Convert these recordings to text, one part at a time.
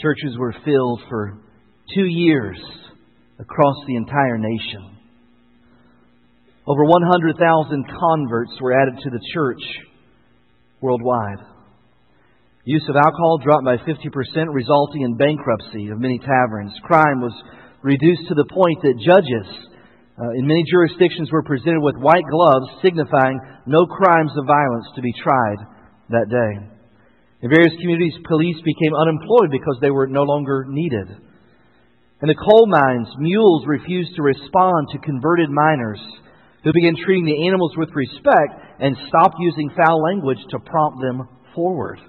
churches were filled for two years across the entire nation. Over 100,000 converts were added to the church worldwide. Use of alcohol dropped by 50%, resulting in bankruptcy of many taverns. Crime was reduced to the point that judges uh, in many jurisdictions were presented with white gloves signifying no crimes of violence to be tried that day. In various communities, police became unemployed because they were no longer needed. In the coal mines, mules refused to respond to converted miners who began treating the animals with respect and stopped using foul language to prompt them forward.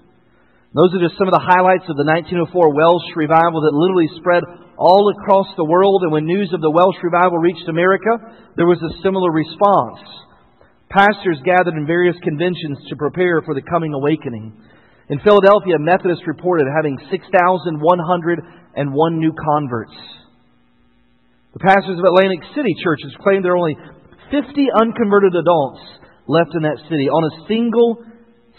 Those are just some of the highlights of the 1904 Welsh revival that literally spread all across the world. And when news of the Welsh revival reached America, there was a similar response. Pastors gathered in various conventions to prepare for the coming awakening. In Philadelphia, Methodists reported having 6,101 new converts. The pastors of Atlantic City churches claimed there were only 50 unconverted adults left in that city. On a single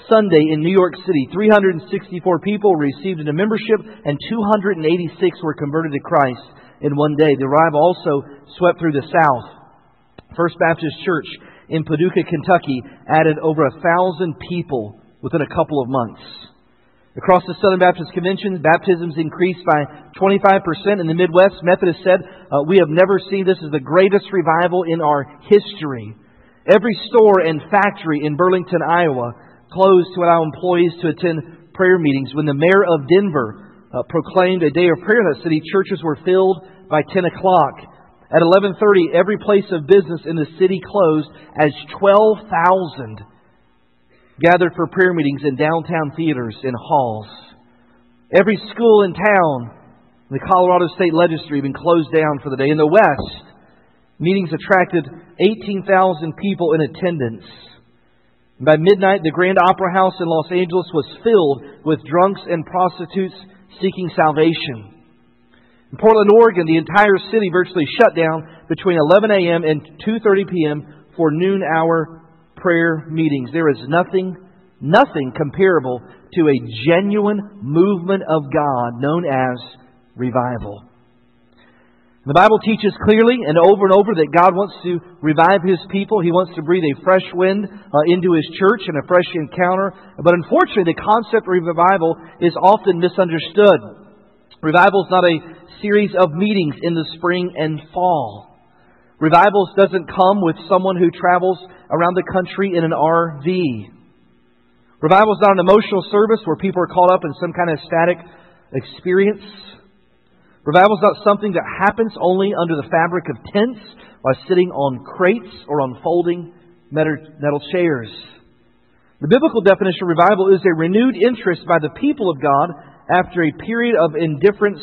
Sunday in New York City, 364 people received a membership and 286 were converted to Christ in one day. The revival also swept through the South. First Baptist Church in Paducah, Kentucky added over a thousand people within a couple of months. Across the Southern Baptist Convention, baptisms increased by 25%. In the Midwest, Methodists said, uh, We have never seen this as the greatest revival in our history. Every store and factory in Burlington, Iowa closed to allow employees to attend prayer meetings. When the mayor of Denver uh, proclaimed a day of prayer in that city, churches were filled by 10 o'clock. At 11:30, every place of business in the city closed as 12,000 gathered for prayer meetings in downtown theaters and halls. Every school in town, the Colorado State Legislature, even closed down for the day. In the West, meetings attracted 18,000 people in attendance. By midnight, the Grand Opera House in Los Angeles was filled with drunks and prostitutes seeking salvation. In Portland, Oregon, the entire city virtually shut down between 11 a.m. and 2:30 p.m. for noon hour prayer meetings. There is nothing, nothing comparable to a genuine movement of God known as revival. The Bible teaches clearly and over and over that God wants to revive His people. He wants to breathe a fresh wind uh, into His church and a fresh encounter. But unfortunately, the concept of revival is often misunderstood. Revival is not a series of meetings in the spring and fall. Revivals doesn't come with someone who travels around the country in an RV. Revival is not an emotional service where people are caught up in some kind of static experience. Revival is not something that happens only under the fabric of tents while sitting on crates or on folding metal chairs. The biblical definition of revival is a renewed interest by the people of God after a period of indifference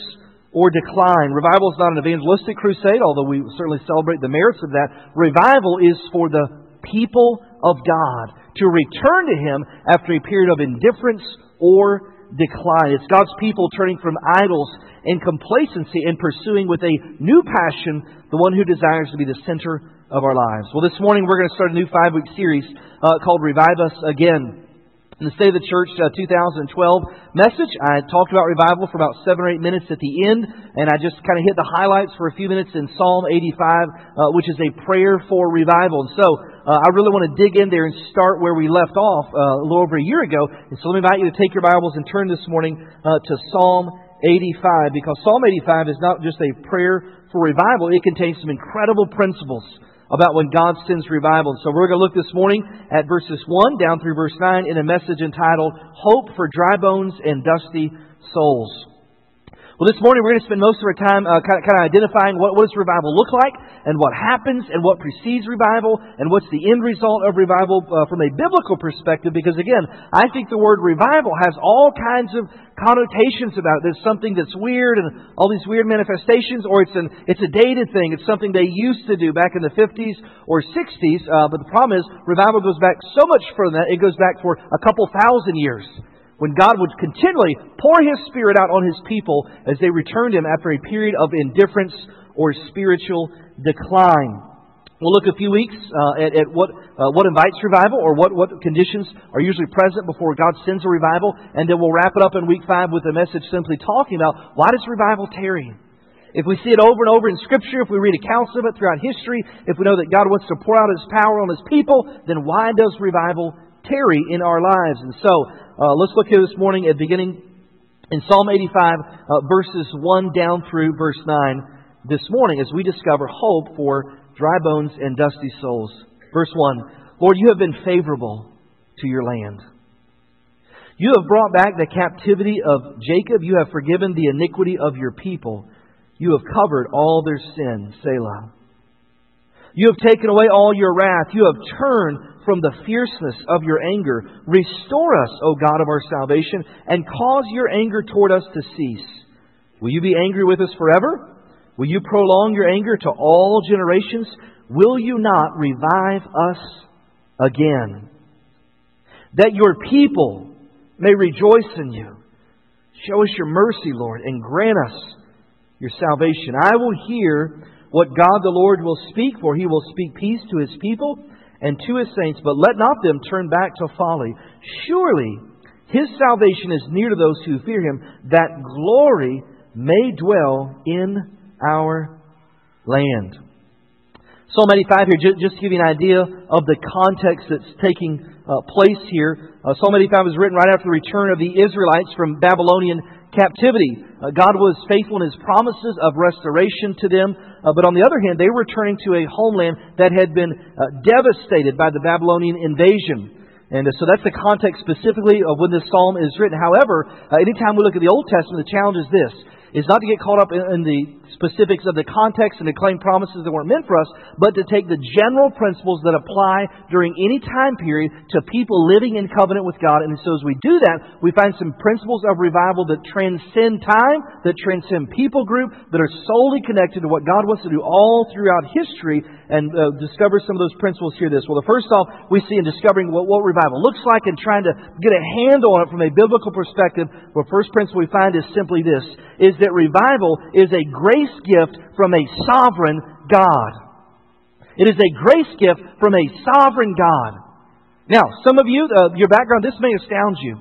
or decline. Revival is not an evangelistic crusade, although we certainly celebrate the merits of that. Revival is for the people of God to return to Him after a period of indifference or decline. It's God's people turning from idols and complacency and pursuing with a new passion the one who desires to be the center of our lives. Well, this morning we're going to start a new five week series uh, called Revive Us Again. In the State of the Church uh, 2012 message, I talked about revival for about seven or eight minutes at the end, and I just kind of hit the highlights for a few minutes in Psalm 85, uh, which is a prayer for revival. And so uh, I really want to dig in there and start where we left off uh, a little over a year ago. And so let me invite you to take your Bibles and turn this morning uh, to Psalm 85 because Psalm 85 is not just a prayer for revival, it contains some incredible principles about when God sends revival. So we're going to look this morning at verses 1 down through verse 9 in a message entitled Hope for Dry Bones and Dusty Souls. Well, this morning we're going to spend most of our time uh, kind, of, kind of identifying what, what does revival look like, and what happens, and what precedes revival, and what's the end result of revival uh, from a biblical perspective. Because again, I think the word revival has all kinds of connotations about it. There's something that's weird, and all these weird manifestations, or it's an it's a dated thing. It's something they used to do back in the 50s or 60s. Uh, but the problem is, revival goes back so much further than that. It goes back for a couple thousand years when God would continually pour His Spirit out on His people as they returned Him after a period of indifference or spiritual decline. We'll look a few weeks uh, at, at, what, uh, what invites revival or what, what conditions are usually present before God sends a revival. And then we'll wrap it up in week five with a message simply talking about why does revival tarry? If we see it over and over in Scripture, if we read accounts of it throughout history, if we know that God wants to pour out His power on His people, then why does revival tarry in our lives? And so, uh, let's look here this morning at beginning in Psalm 85, uh, verses 1 down through verse 9 this morning as we discover hope for dry bones and dusty souls. Verse 1 Lord, you have been favorable to your land. You have brought back the captivity of Jacob. You have forgiven the iniquity of your people. You have covered all their sin. Selah. You have taken away all your wrath. You have turned from the fierceness of your anger. Restore us, O God of our salvation, and cause your anger toward us to cease. Will you be angry with us forever? Will you prolong your anger to all generations? Will you not revive us again? That your people may rejoice in you. Show us your mercy, Lord, and grant us your salvation. I will hear what God the Lord will speak, for he will speak peace to his people and to his saints, but let not them turn back to folly. Surely his salvation is near to those who fear him, that glory may dwell in our land. Psalm 85 here, just to give you an idea of the context that's taking uh, place here. Uh, Psalm 85 was written right after the return of the Israelites from Babylonian captivity. Uh, God was faithful in His promises of restoration to them, uh, but on the other hand, they were returning to a homeland that had been uh, devastated by the Babylonian invasion. And uh, so that's the context specifically of when this psalm is written. However, anytime we look at the Old Testament, the challenge is this is not to get caught up in, the specifics of the context and to claim promises that weren't meant for us, but to take the general principles that apply during any time period to people living in covenant with God. And so as we do that, we find some principles of revival that transcend time, that transcend people group, that are solely connected to what God wants to do all throughout history and uh, discover some of those principles here. This. Well, the first off, we see in discovering what, what revival looks like and trying to get a handle on it from a biblical perspective, the first principle we find is simply this, is that revival is a grace gift from a sovereign God. It is a grace gift from a sovereign God. Now, some of you, uh, your background, this may astound you.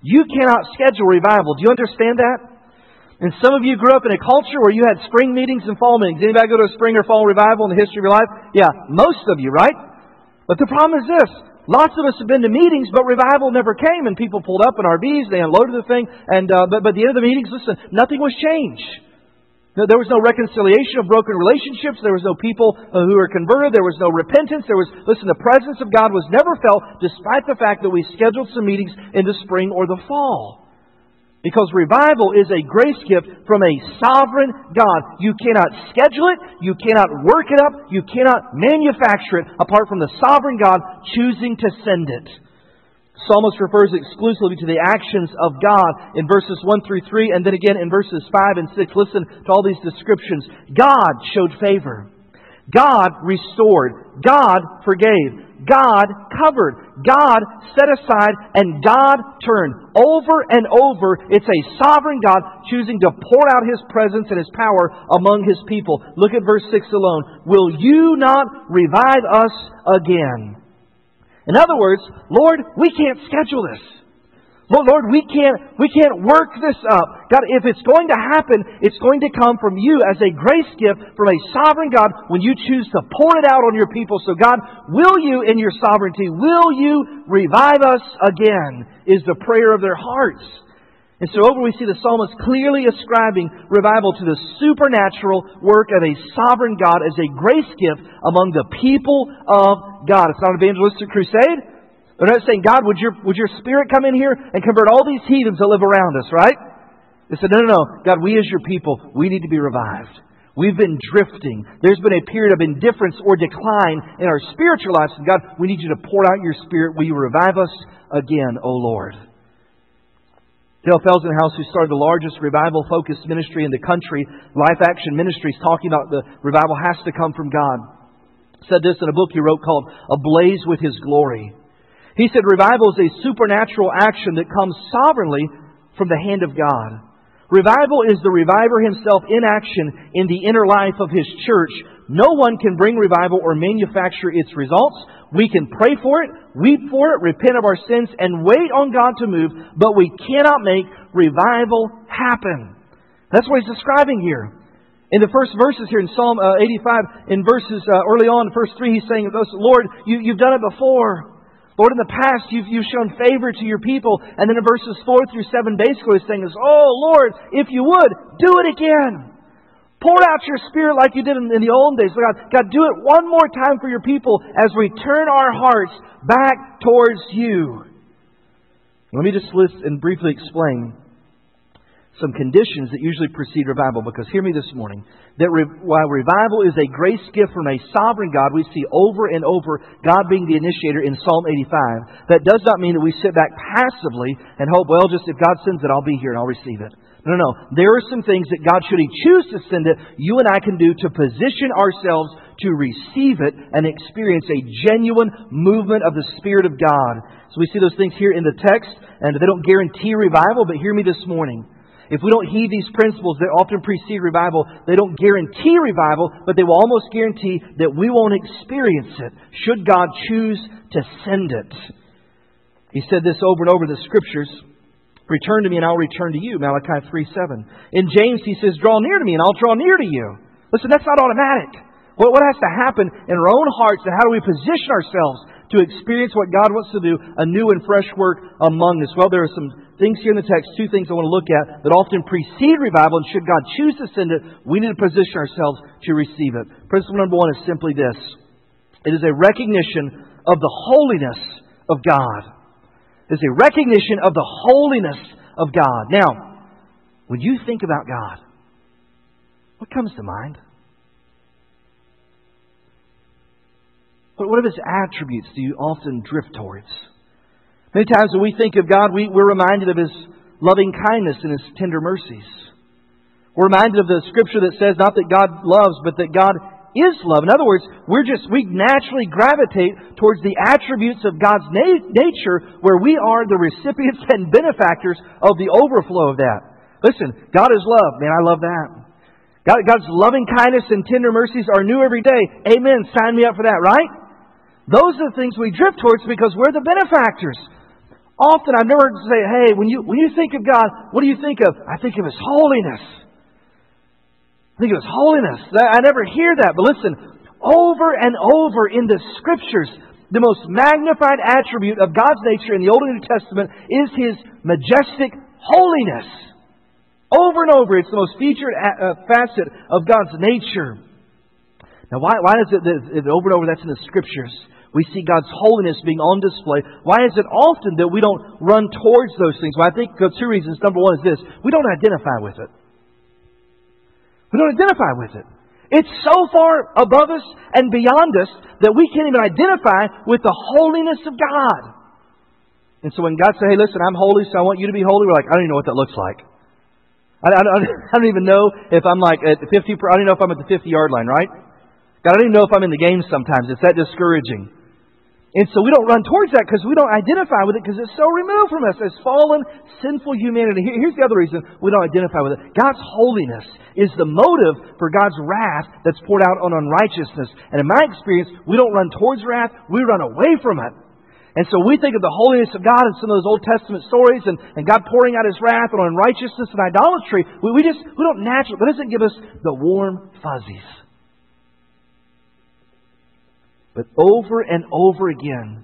You cannot schedule revival. Do you understand that? And some of you grew up in a culture where you had spring meetings and fall meetings. Anybody go to a spring or fall revival in the history of your life? Yeah, most of you, right? But the problem is this. Lots of us have been to meetings, but revival never came, and people pulled up in RVs, they unloaded the thing, and uh, but, but at the end of the meetings, listen, nothing was changed. There was no reconciliation of broken relationships. There was no people uh, who were converted. There was no repentance. There was, listen, the presence of God was never felt despite the fact that we scheduled some meetings in the spring or the fall. Because revival is a grace gift from a sovereign God. You cannot schedule it, you cannot work it up, you cannot manufacture it apart from the sovereign God choosing to send it. Psalmist refers exclusively to the actions of God in verses 1 through 3, and then again in verses 5 and 6. Listen to all these descriptions. God showed favor. God restored. God forgave. God covered. God set aside and God turned. Over and over, it's a sovereign God choosing to pour out His presence and His power among His people. Look at verse 6 alone. Will you not revive us again? In other words, Lord, we can't schedule this. Lord, we can't, we can't work this up. God, if it's going to happen, it's going to come from you as a grace gift from a sovereign God when you choose to pour it out on your people. So God, will you in your sovereignty, will you revive us again? Is the prayer of their hearts. And so over we see the psalmist clearly ascribing revival to the supernatural work of a sovereign God as a grace gift among the people of God. It's not an evangelistic crusade. They're not saying, God, would your, would your spirit come in here and convert all these heathens that live around us, right? They said, no, no, no. God, we as your people, we need to be revived. We've been drifting. There's been a period of indifference or decline in our spiritual lives. And God, we need you to pour out your spirit. Will you revive us again, O Lord? Dale Fehsenfeld, who started the largest revival focused ministry in the country, Life Action Ministries, talking about the revival has to come from God, said this in a book he wrote called Ablaze with His Glory. He said revival is a supernatural action that comes sovereignly from the hand of God. Revival is the reviver himself in action in the inner life of his church, No one can bring revival or manufacture its results. We can pray for it, weep for it, repent of our sins, and wait on God to move, but we cannot make revival happen. That's what he's describing here. In the first verses here in Psalm uh, 85, in verses uh, early on, verse 3, he's saying, Lord, you, you've done it before. Lord, in the past, you've, you've shown favor to your people. And then in verses 4 through 7, basically he's saying is, Oh, Lord, if you would, do it again. Pour out your spirit like you did in, in the old days. God, God, do it one more time for your people as we turn our hearts back towards you. Let me just list and briefly explain some conditions that usually precede revival. Because hear me this morning, that re- while revival is a grace gift from a sovereign God, we see over and over God being the initiator in Psalm 85. That does not mean that we sit back passively and hope, well, just if God sends it, I'll be here and I'll receive it. No, no, no. There are some things that God, should He choose to send it, you and I can do to position ourselves to receive it and experience a genuine movement of the Spirit of God. So we see those things here in the text, and they don't guarantee revival, but hear me this morning. If we don't heed these principles that often precede revival, they don't guarantee revival, but they will almost guarantee that we won't experience it should God choose to send it. He said this over and over in the scriptures. Return to me and I'll return to you, Malachi 3 7. In James, he says, Draw near to me and I'll draw near to you. Listen, that's not automatic. What, what has to happen in our own hearts and how do we position ourselves to experience what God wants to do, a new and fresh work among us? Well, there are some things here in the text, two things I want to look at that often precede revival, and should God choose to send it, we need to position ourselves to receive it. Principle number one is simply this it is a recognition of the holiness of God. It is a recognition of the holiness of God. Now, when you think about God, what comes to mind? But what of his attributes do you often drift towards? Many times when we think of God, we, we're reminded of His loving kindness and His tender mercies. We're reminded of the scripture that says not that God loves, but that God is love. In other words, we're just, we naturally gravitate towards the attributes of God's na- nature where we are the recipients and benefactors of the overflow of that. Listen, God is love. Man, I love that. God, God's loving kindness and tender mercies are new every day. Amen. Sign me up for that, right? Those are the things we drift towards because we're the benefactors. Often I've never heard say, hey, when you, when you think of God, what do you think of? I think of His holiness. I think of His holiness. I never hear that. But listen, over and over in the Scriptures, the most magnified attribute of God's nature in the Old and New Testament is His majestic holiness. Over and over, it's the most featured uh, facet of God's nature. Now, why, why is it that over and over that's in the Scriptures? We see God's holiness being on display. Why is it often that we don't run towards those things? Well, I think for two reasons. Number one is this we don't identify with it. We don't identify with it. It's so far above us and beyond us that we can't even identify with the holiness of God. And so when God says, hey, listen, I'm holy, so I want you to be holy, we're like, I don't even know what that looks like. I, I, I don't even know if I'm like at 50, I don't even know if I'm at the 50 yard line, right? God, I don't even know if I'm in the game sometimes. It's that discouraging. And so we don't run towards that because we don't identify with it because it's so removed from us as fallen, sinful humanity. Here's the other reason we don't identify with it. God's holiness is the motive for God's wrath that's poured out on unrighteousness. And in my experience, we don't run towards wrath, we run away from it. And so we think of the holiness of God in some of those Old Testament stories and, and God pouring out His wrath on unrighteousness and idolatry. We, we just, we don't naturally, that doesn't give us the warm fuzzies. But over and over again,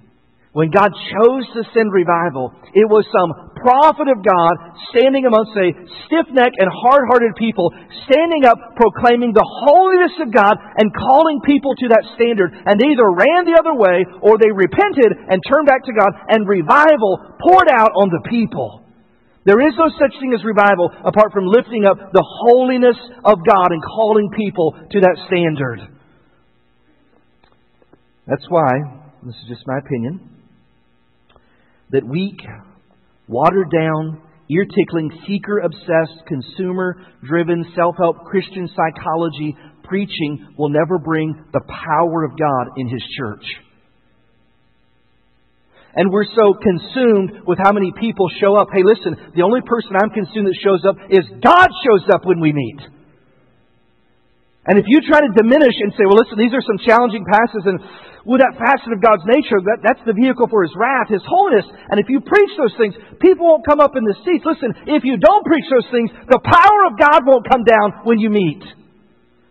when God chose to send revival, it was some prophet of God standing amongst a stiff necked and hard hearted people, standing up proclaiming the holiness of God and calling people to that standard. And they either ran the other way or they repented and turned back to God, and revival poured out on the people. There is no such thing as revival apart from lifting up the holiness of God and calling people to that standard. That's why, this is just my opinion, that weak, watered down, ear tickling, seeker obsessed, consumer driven, self help Christian psychology preaching will never bring the power of God in His church. And we're so consumed with how many people show up. Hey, listen, the only person I'm consumed that shows up is God shows up when we meet. And if you try to diminish and say, well, listen, these are some challenging passages, and with that facet of God's nature, that, that's the vehicle for His wrath, His holiness. And if you preach those things, people won't come up in the seats. Listen, if you don't preach those things, the power of God won't come down when you meet.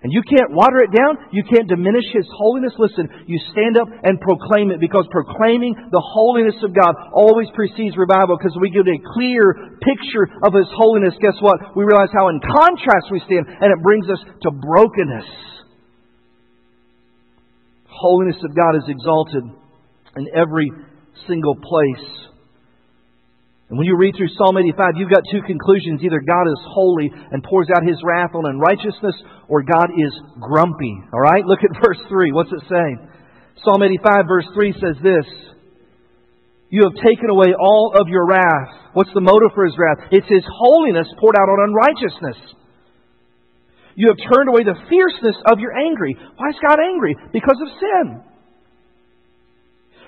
And you can't water it down. You can't diminish His holiness. Listen, you stand up and proclaim it because proclaiming the holiness of God always precedes revival because we get a clear picture of His holiness. Guess what? We realize how in contrast we stand and it brings us to brokenness. Holiness of God is exalted in every single place. And when you read through Psalm 85, you've got two conclusions. Either God is holy and pours out his wrath on unrighteousness, or God is grumpy. All right? Look at verse 3. What's it say? Psalm 85, verse 3 says this You have taken away all of your wrath. What's the motive for his wrath? It's his holiness poured out on unrighteousness. You have turned away the fierceness of your anger. Why is God angry? Because of sin.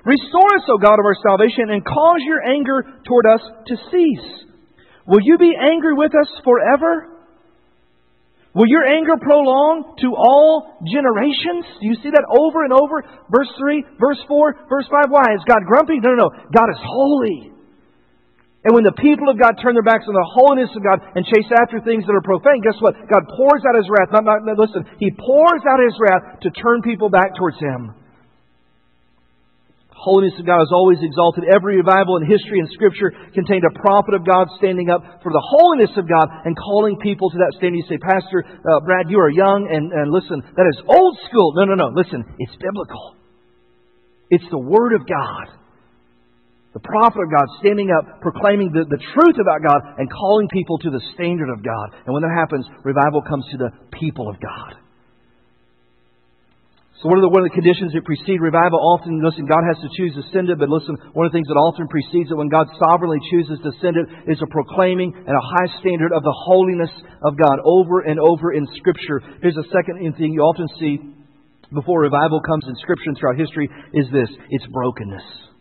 Restore us, O God of our salvation, and cause your anger toward us to cease. Will you be angry with us forever? Will your anger prolong to all generations? Do you see that over and over? Verse 3, verse 4, verse 5. Why? Is God grumpy? No, no, no. God is holy. And when the people of God turn their backs on the holiness of God and chase after things that are profane, guess what? God pours out His wrath. Not, not, listen, He pours out His wrath to turn people back towards Him. Holiness of God is always exalted. Every revival in history and Scripture contained a prophet of God standing up for the holiness of God and calling people to that standing. You say, Pastor uh, Brad, you are young, and, and listen, that is old school. No, no, no. Listen, it's biblical. It's the Word of God. The prophet of God standing up, proclaiming the, the truth about God, and calling people to the standard of God. And when that happens, revival comes to the people of God. So one of the one of the conditions that precede revival often listen, God has to choose to send it, but listen, one of the things that often precedes it when God sovereignly chooses to send it is a proclaiming and a high standard of the holiness of God over and over in Scripture. Here's a second thing you often see before revival comes in Scripture and throughout history is this it's brokenness.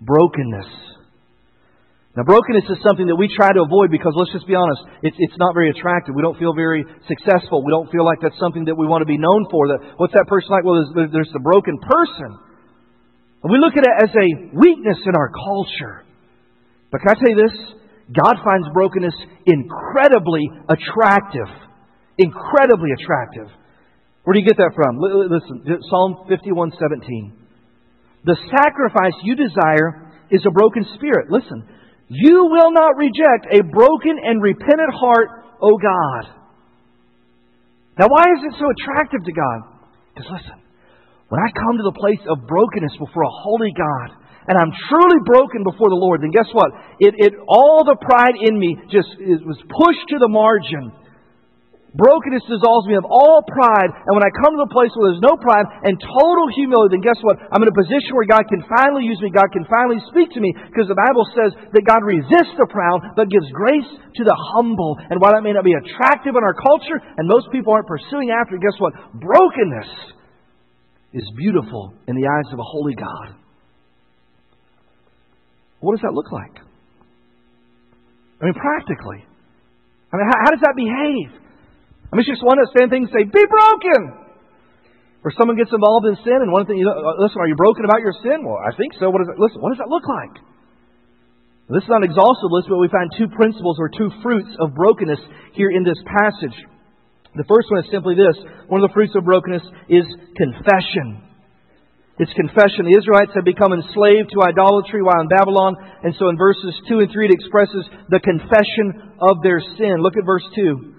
Brokenness. Now, brokenness is something that we try to avoid because, let's just be honest, it's, it's not very attractive. We don't feel very successful. We don't feel like that's something that we want to be known for. That, what's that person like? Well, there's, there's the broken person. And we look at it as a weakness in our culture. But can I tell you this? God finds brokenness incredibly attractive. Incredibly attractive. Where do you get that from? Listen, Psalm 51 17. The sacrifice you desire is a broken spirit. Listen, you will not reject a broken and repentant heart, O God. Now, why is it so attractive to God? Because listen, when I come to the place of brokenness before a holy God, and I'm truly broken before the Lord, then guess what? It, it all the pride in me just was pushed to the margin Brokenness dissolves me of all pride. And when I come to the place where there's no pride and total humility, then guess what? I'm in a position where God can finally use me. God can finally speak to me because the Bible says that God resists the proud but gives grace to the humble. And while that may not be attractive in our culture and most people aren't pursuing after, guess what? Brokenness is beautiful in the eyes of a holy God. What does that look like? I mean, practically. I mean, how, how does that behave? I mean, just one of those things say, be broken. Or someone gets involved in sin, and one thing, you know, uh, listen, are you broken about your sin? Well, I think so. What does it, listen, what does that look like? This is not an exhaustive list, but we find two principles or two fruits of brokenness here in this passage. The first one is simply this. One of the fruits of brokenness is confession. It's confession. The Israelites have become enslaved to idolatry while in Babylon. And so in verses 2 and 3, it expresses the confession of their sin. Look at verse 2.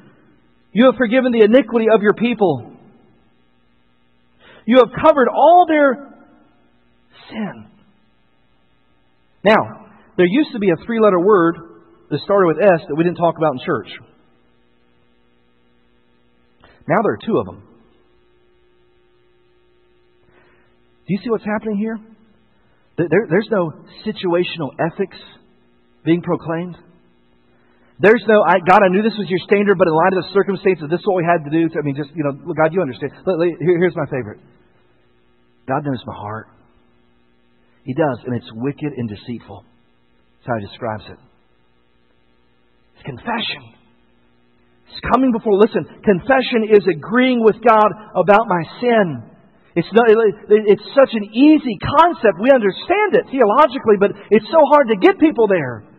You have forgiven the iniquity of your people. You have covered all their sin. Now, there used to be a three letter word that started with S that we didn't talk about in church. Now there are two of them. Do you see what's happening here? There, there's no situational ethics being proclaimed. There's no, I, God, I knew this was your standard, but in light of the circumstances, this is what we had to do. I mean, just, you know, God, you understand. Here, here's my favorite God knows my heart. He does, and it's wicked and deceitful. That's how he describes it. It's confession. It's coming before. Listen, confession is agreeing with God about my sin. It's, not, it's such an easy concept. We understand it theologically, but it's so hard to get people there.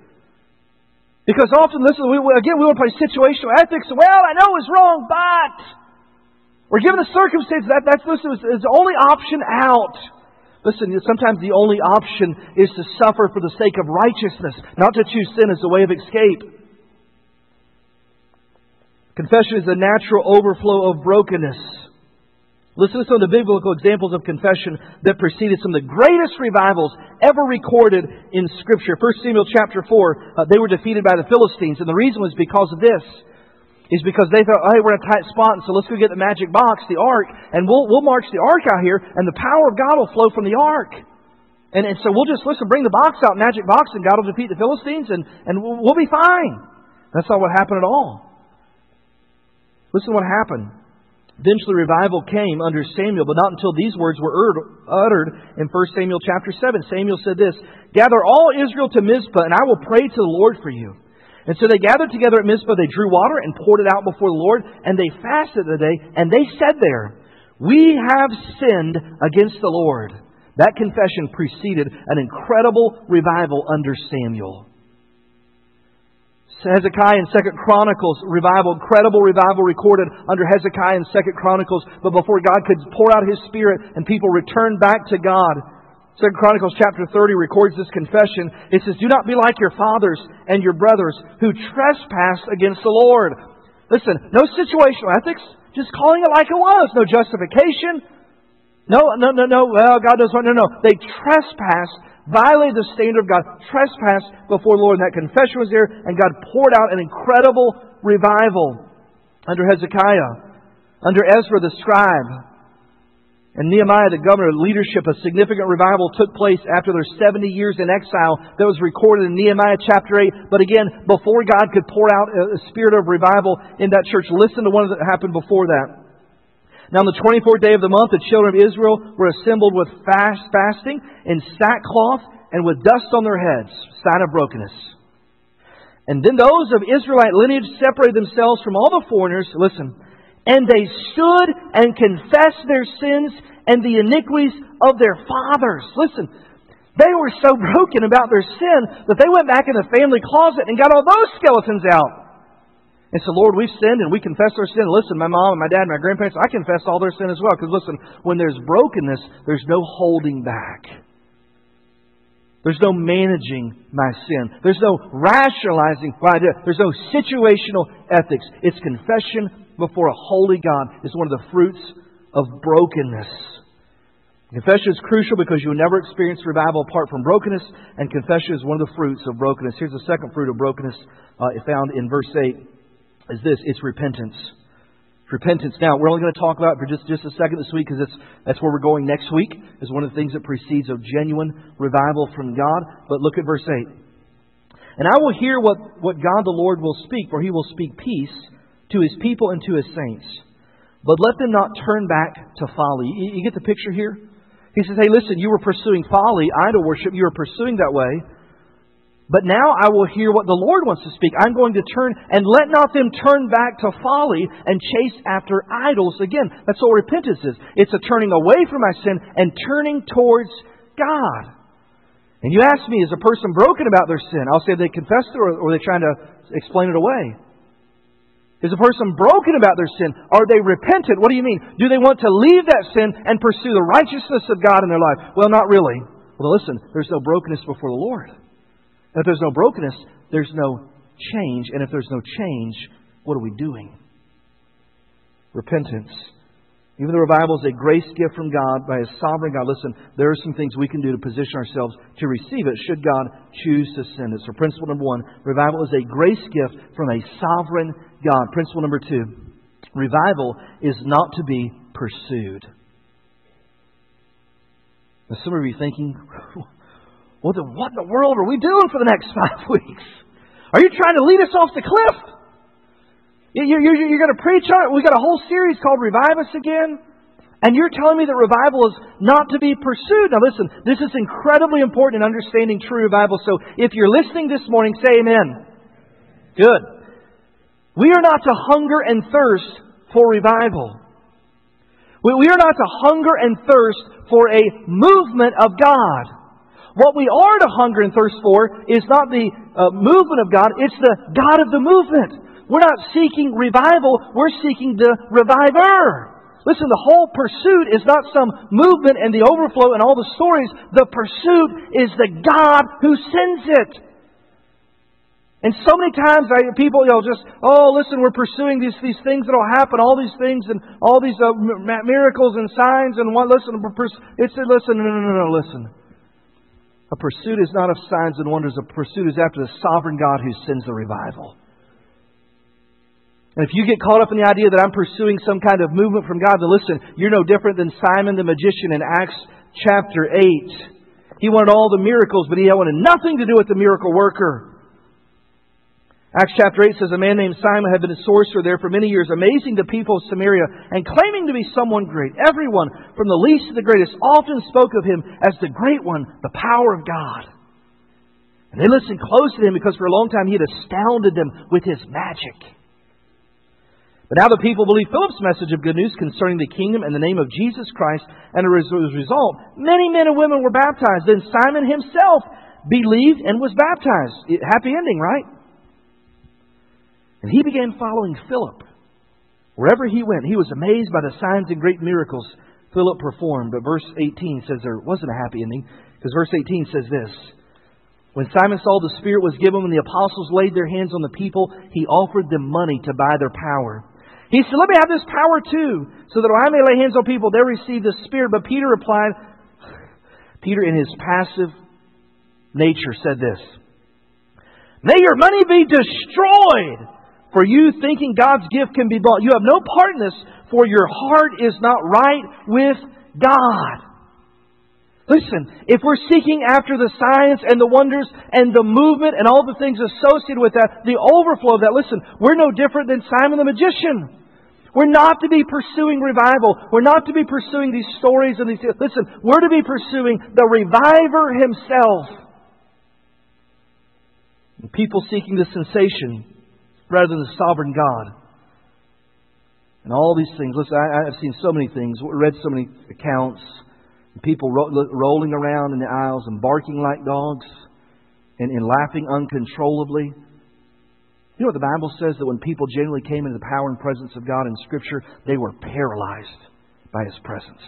Because often, listen, we, again, we want to play situational ethics. Well, I know it's wrong, but we're given a circumstance that that's listen, is the only option out. Listen, sometimes the only option is to suffer for the sake of righteousness, not to choose sin as a way of escape. Confession is the natural overflow of brokenness. Listen to some of the biblical examples of confession that preceded some of the greatest revivals ever recorded in Scripture. 1 Samuel chapter 4, uh, they were defeated by the Philistines, and the reason was because of this. Is because they thought, hey, we're in a tight spot, and so let's go get the magic box, the ark, and we'll, we'll march the ark out here, and the power of God will flow from the ark. And, and so we'll just, listen, bring the box out, magic box, and God will defeat the Philistines, and, and we'll, we'll be fine. That's not what happened at all. Listen to what happened. Eventually, revival came under Samuel, but not until these words were uttered in 1 Samuel chapter 7. Samuel said this Gather all Israel to Mizpah, and I will pray to the Lord for you. And so they gathered together at Mizpah, they drew water and poured it out before the Lord, and they fasted the day, and they said there, We have sinned against the Lord. That confession preceded an incredible revival under Samuel. Hezekiah and Second Chronicles revival, incredible revival recorded under Hezekiah and Second Chronicles, but before God could pour out His Spirit and people returned back to God. Second Chronicles chapter 30 records this confession. It says, Do not be like your fathers and your brothers who trespassed against the Lord. Listen, no situational ethics, just calling it like it was. No justification. No, no, no, no. Well, God does not want No, no. They trespassed violated the standard of God, trespassed before the Lord. And that confession was there, and God poured out an incredible revival under Hezekiah, under Ezra the scribe, and Nehemiah the governor. Leadership, a significant revival took place after their 70 years in exile that was recorded in Nehemiah chapter 8. But again, before God could pour out a spirit of revival in that church, listen to one that happened before that. Now, on the 24th day of the month, the children of Israel were assembled with fast, fasting in sackcloth and with dust on their heads, sign of brokenness. And then those of Israelite lineage separated themselves from all the foreigners, listen, and they stood and confessed their sins and the iniquities of their fathers. Listen, they were so broken about their sin that they went back in the family closet and got all those skeletons out. And so, Lord, we've sinned and we confess our sin. Listen, my mom and my dad and my grandparents, I confess all their sin as well. Because listen, when there's brokenness, there's no holding back. There's no managing my sin. There's no rationalizing what I did. There's no situational ethics. It's confession before a holy God is one of the fruits of brokenness. Confession is crucial because you will never experience revival apart from brokenness, and confession is one of the fruits of brokenness. Here's the second fruit of brokenness uh, found in verse 8 is this it's repentance. Repentance. Now, we're only going to talk about it for just, just a second this week because that's that's where we're going next week, is one of the things that precedes a genuine revival from God. But look at verse 8. And I will hear what, what God the Lord will speak, for he will speak peace to his people and to his saints. But let them not turn back to folly. You, you get the picture here? He says, Hey, listen, you were pursuing folly, idol worship, you were pursuing that way. But now I will hear what the Lord wants to speak. I'm going to turn, and let not them turn back to folly and chase after idols again. That's what repentance is. It's a turning away from my sin and turning towards God. And you ask me, is a person broken about their sin? I'll say they confessed it or, or are they trying to explain it away? Is a person broken about their sin? Are they repentant? What do you mean? Do they want to leave that sin and pursue the righteousness of God in their life? Well, not really. Well, listen, there's no brokenness before the Lord. If there's no brokenness, there's no change. And if there's no change, what are we doing? Repentance. Even the revival is a grace gift from God by a sovereign God, listen, there are some things we can do to position ourselves to receive it should God choose to send it. So, principle number one revival is a grace gift from a sovereign God. Principle number two revival is not to be pursued. Now, some of you thinking, well, then what in the world are we doing for the next five weeks? Are you trying to lead us off the cliff? You're, you're, you're going to preach on it. We've got a whole series called Revive Us Again. And you're telling me that revival is not to be pursued. Now listen, this is incredibly important in understanding true revival. So if you're listening this morning, say amen. Good. We are not to hunger and thirst for revival. We are not to hunger and thirst for a movement of God. What we are to hunger and thirst for is not the uh, movement of God, it's the God of the movement. We're not seeking revival, we're seeking the reviver. Listen, the whole pursuit is not some movement and the overflow and all the stories. The pursuit is the God who sends it. And so many times I, people, you know, just, oh, listen, we're pursuing these, these things that will happen, all these things and all these uh, miracles and signs and what, listen, it's, listen, no, no, no, no, listen. A pursuit is not of signs and wonders. A pursuit is after the sovereign God who sends the revival. And if you get caught up in the idea that I'm pursuing some kind of movement from God, then listen, you're no different than Simon the magician in Acts chapter 8. He wanted all the miracles, but he wanted nothing to do with the miracle worker. Acts chapter 8 says, A man named Simon had been a sorcerer there for many years, amazing the people of Samaria and claiming to be someone great. Everyone, from the least to the greatest, often spoke of him as the great one, the power of God. And they listened close to him because for a long time he had astounded them with his magic. But now the people believed Philip's message of good news concerning the kingdom and the name of Jesus Christ, and as a result, many men and women were baptized. Then Simon himself believed and was baptized. Happy ending, right? And he began following Philip. Wherever he went, he was amazed by the signs and great miracles Philip performed. But verse 18 says there wasn't a happy ending, because verse 18 says this When Simon saw the Spirit was given, when the apostles laid their hands on the people, he offered them money to buy their power. He said, Let me have this power too, so that I may lay hands on people, they receive the Spirit. But Peter replied, Peter, in his passive nature, said this May your money be destroyed for you thinking God's gift can be bought. You have no part in this, for your heart is not right with God. Listen, if we're seeking after the science and the wonders and the movement and all the things associated with that, the overflow of that, listen, we're no different than Simon the magician. We're not to be pursuing revival. We're not to be pursuing these stories and these. Listen, we're to be pursuing the reviver himself. People seeking the sensation rather than the sovereign God. And all these things. Listen, I, have seen so many things, read so many accounts. People ro- rolling around in the aisles and barking like dogs and, and laughing uncontrollably. You know what the Bible says? That when people genuinely came into the power and presence of God in Scripture, they were paralyzed by His presence.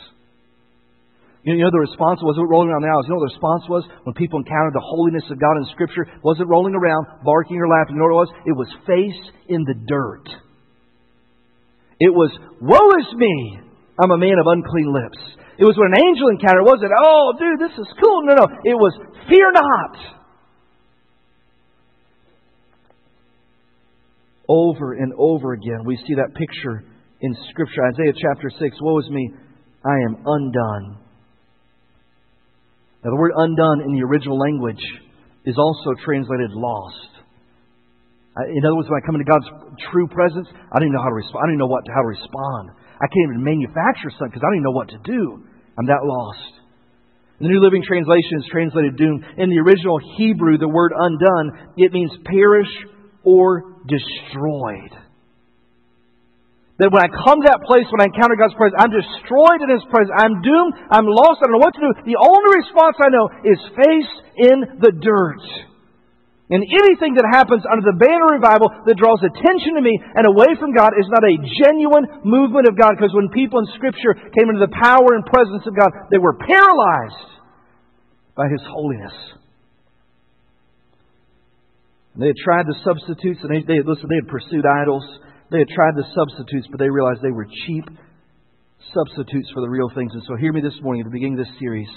You know, the response wasn't rolling around the aisles. You know what the response was when people encountered the holiness of God in Scripture? Wasn't rolling around, barking or laughing. You know what it was? It was face in the dirt. It was, woe is me, I'm a man of unclean lips. It was when an angel encountered, it wasn't, oh, dude, this is cool. No, no. It was, fear not. Over and over again, we see that picture in Scripture. Isaiah chapter 6, woe is me, I am undone. Now, the word undone in the original language is also translated lost. In other words, when I come into God's true presence, I don't even know how to respond. I don't even know what to, how to respond. I can't even manufacture something because I don't even know what to do. I'm that lost. The New Living Translation is translated doomed. In the original Hebrew, the word undone, it means perish or destroyed. That when I come to that place, when I encounter God's presence, I'm destroyed in His presence. I'm doomed. I'm lost. I don't know what to do. The only response I know is face in the dirt. And anything that happens under the banner of revival that draws attention to me and away from God is not a genuine movement of God. Because when people in Scripture came into the power and presence of God, they were paralyzed by His holiness. And They had tried the substitutes, and they, they listen. They had pursued idols. They had tried the substitutes, but they realized they were cheap substitutes for the real things. And so, hear me this morning at the beginning of this series.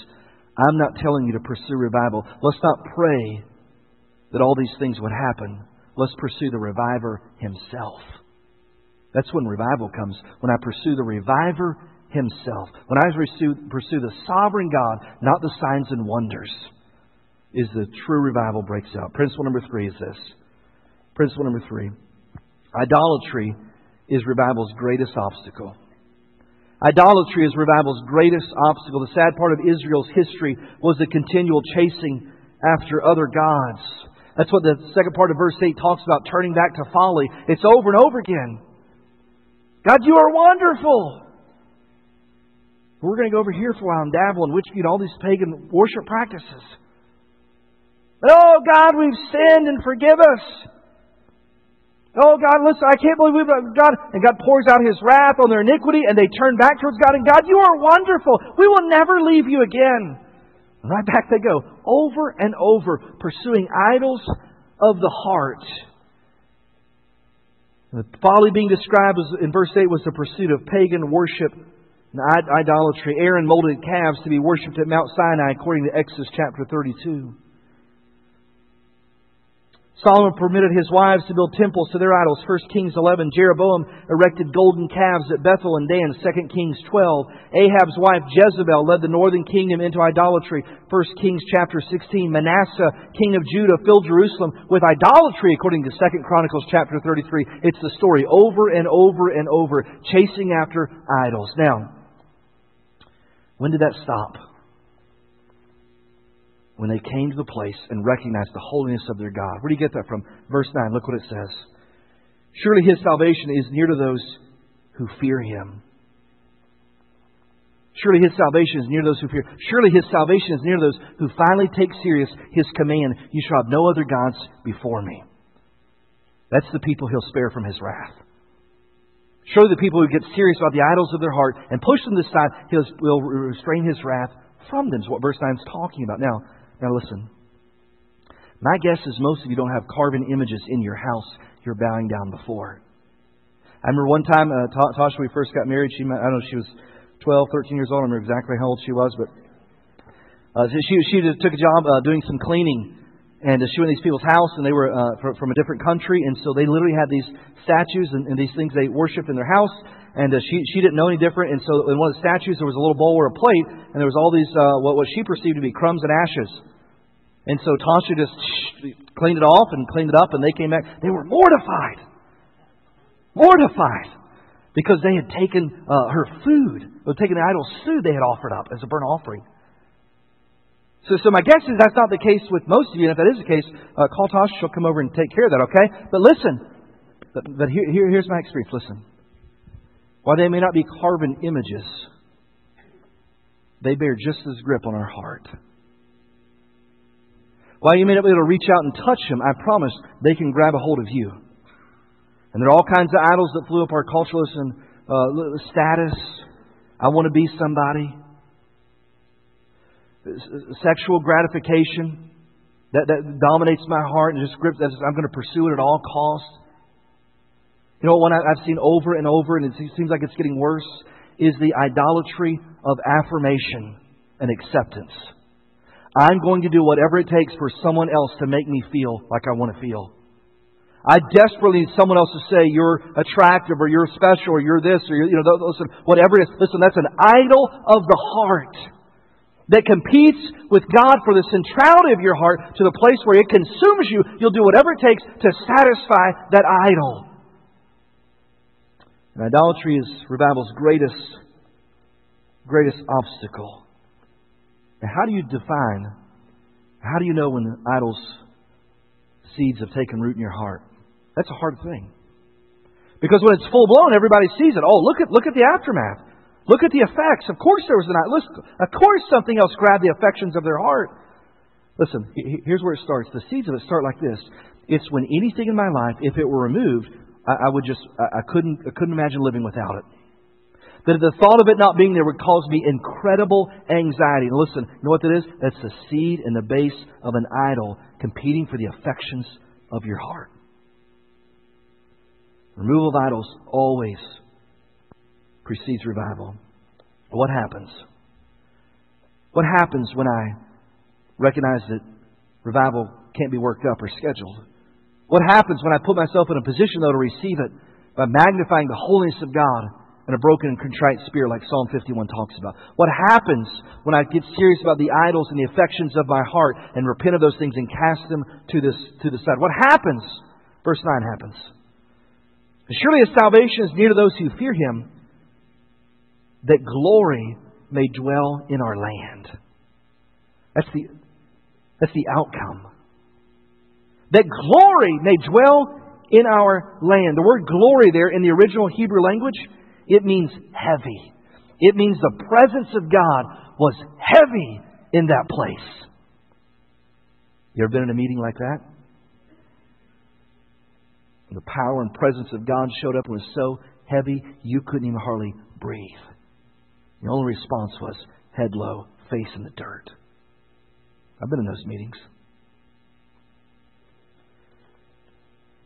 I'm not telling you to pursue revival. Let's not pray that all these things would happen. Let's pursue the reviver himself. That's when revival comes. When I pursue the reviver himself. When I pursue, the sovereign God, not the signs and wonders, is the true revival breaks out. Principle number three is this. Principle number three. Idolatry is revival's greatest obstacle. Idolatry is revival's greatest obstacle. The sad part of Israel's history was the continual chasing after other gods. That's what the second part of verse 8 talks about, turning back to folly. It's over and over again. God, you are wonderful. We're going to go over here for a while and dabble and witch all these pagan worship practices. But Oh, God, we've sinned and forgive us. Oh, God, listen, I can't believe we've God. And God pours out His wrath on their iniquity and they turn back towards God. And God, you are wonderful. We will never leave you again. Right back they go, over and over, pursuing idols of the heart. The folly being described in verse 8 was the pursuit of pagan worship and idolatry. Aaron molded calves to be worshipped at Mount Sinai according to Exodus chapter 32. Solomon permitted his wives to build temples to their idols. 1 Kings 11. Jeroboam erected golden calves at Bethel and Dan. 2 Kings 12. Ahab's wife Jezebel led the northern kingdom into idolatry. 1 Kings chapter 16. Manasseh, king of Judah, filled Jerusalem with idolatry according to 2 Chronicles chapter 33. It's the story over and over and over, chasing after idols. Now, when did that stop? When they came to the place and recognized the holiness of their God. Where do you get that from? Verse 9, look what it says. Surely his salvation is near to those who fear him. Surely his salvation is near to those who fear. Surely his salvation is near to those who finally take serious his command, You shall have no other gods before me. That's the people he'll spare from his wrath. Surely the people who get serious about the idols of their heart and push them aside, he'll, will restrain his wrath from them, is what verse 9 is talking about. Now, now listen. My guess is most of you don't have carven images in your house you're bowing down before. I remember one time, uh, Tasha, we first got married, she, I don't know, she was 12, 13 years old. I don't remember exactly how old she was, but uh, she, she took a job uh, doing some cleaning. And uh, she went to these people's house, and they were uh, from, a different country, and so they literally had these statues and, and these things they worshipped in their house. And uh, she she didn't know any different, and so in one of the statues there was a little bowl or a plate, and there was all these uh, what what she perceived to be crumbs and ashes. And so Tasha just cleaned it off and cleaned it up, and they came back. They were mortified. Mortified. Because they had taken uh, her food, they had taken the idol's food they had offered up as a burnt offering. So, so my guess is that's not the case with most of you. And if that is the case, uh, call Tasha. She'll come over and take care of that, okay? But listen. But, but here, here, here's my experience. Listen. While they may not be carbon images, they bear just as grip on our heart. While you may not be able to reach out and touch them, I promise they can grab a hold of you. And there are all kinds of idols that flew up our culture. and uh, status. I want to be somebody. Sexual gratification that, that dominates my heart and just grips. I'm going to pursue it at all costs. You know, one I've seen over and over, and it seems like it's getting worse, is the idolatry of affirmation and acceptance. I'm going to do whatever it takes for someone else to make me feel like I want to feel. I desperately need someone else to say you're attractive or you're special or you're this or you're, you know listen whatever it is. Listen, that's an idol of the heart that competes with God for the centrality of your heart to the place where it consumes you. You'll do whatever it takes to satisfy that idol. And idolatry is revival's greatest greatest obstacle. Now, how do you define, how do you know when idol's seeds have taken root in your heart? That's a hard thing. Because when it's full blown, everybody sees it. Oh, look at, look at the aftermath. Look at the effects. Of course there was an idol. Of course something else grabbed the affections of their heart. Listen, here's where it starts. The seeds of it start like this. It's when anything in my life, if it were removed, I, I would just, I, I couldn't, I couldn't imagine living without it. That the thought of it not being there would cause me incredible anxiety. And listen, you know what that is? That's the seed and the base of an idol competing for the affections of your heart. Removal of idols always precedes revival. What happens? What happens when I recognize that revival can't be worked up or scheduled? What happens when I put myself in a position, though, to receive it by magnifying the holiness of God and a broken and contrite spirit, like Psalm 51 talks about. What happens when I get serious about the idols and the affections of my heart and repent of those things and cast them to, this, to the side? What happens? Verse 9 happens. Surely his salvation is near to those who fear him, that glory may dwell in our land. That's the, that's the outcome. That glory may dwell in our land. The word glory there in the original Hebrew language, it means heavy. It means the presence of God was heavy in that place. You ever been in a meeting like that? The power and presence of God showed up and was so heavy you couldn't even hardly breathe. The only response was head low, face in the dirt. I've been in those meetings.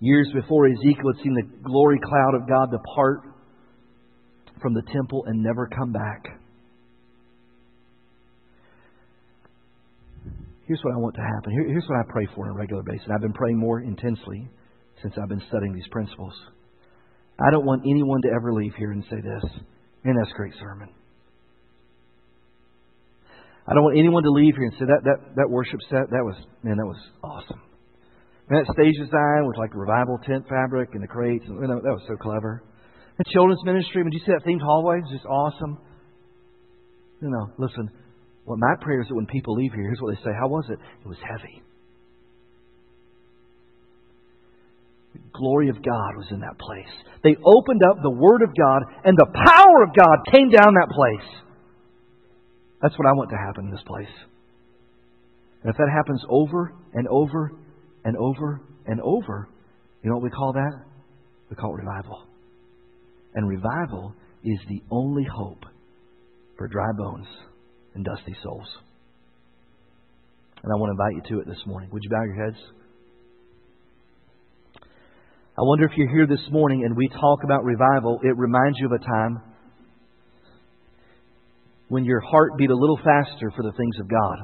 Years before, Ezekiel had seen the glory cloud of God depart from the temple and never come back. Here's what I want to happen. Here, here's what I pray for on a regular basis. I've been praying more intensely since I've been studying these principles. I don't want anyone to ever leave here and say this, man, that's a great sermon. I don't want anyone to leave here and say that that, that worship set, that was man, that was awesome. And that stage design with like revival tent fabric and the crates, and, that, that was so clever. The children's ministry, when you see that themed hallway, it's just awesome. You know, listen, what my prayer is that when people leave here, here's what they say. How was it? It was heavy. The glory of God was in that place. They opened up the Word of God, and the power of God came down that place. That's what I want to happen in this place. And if that happens over and over and over and over, you know what we call that? We call it revival. And revival is the only hope for dry bones and dusty souls. And I want to invite you to it this morning. Would you bow your heads? I wonder if you're here this morning and we talk about revival, it reminds you of a time when your heart beat a little faster for the things of God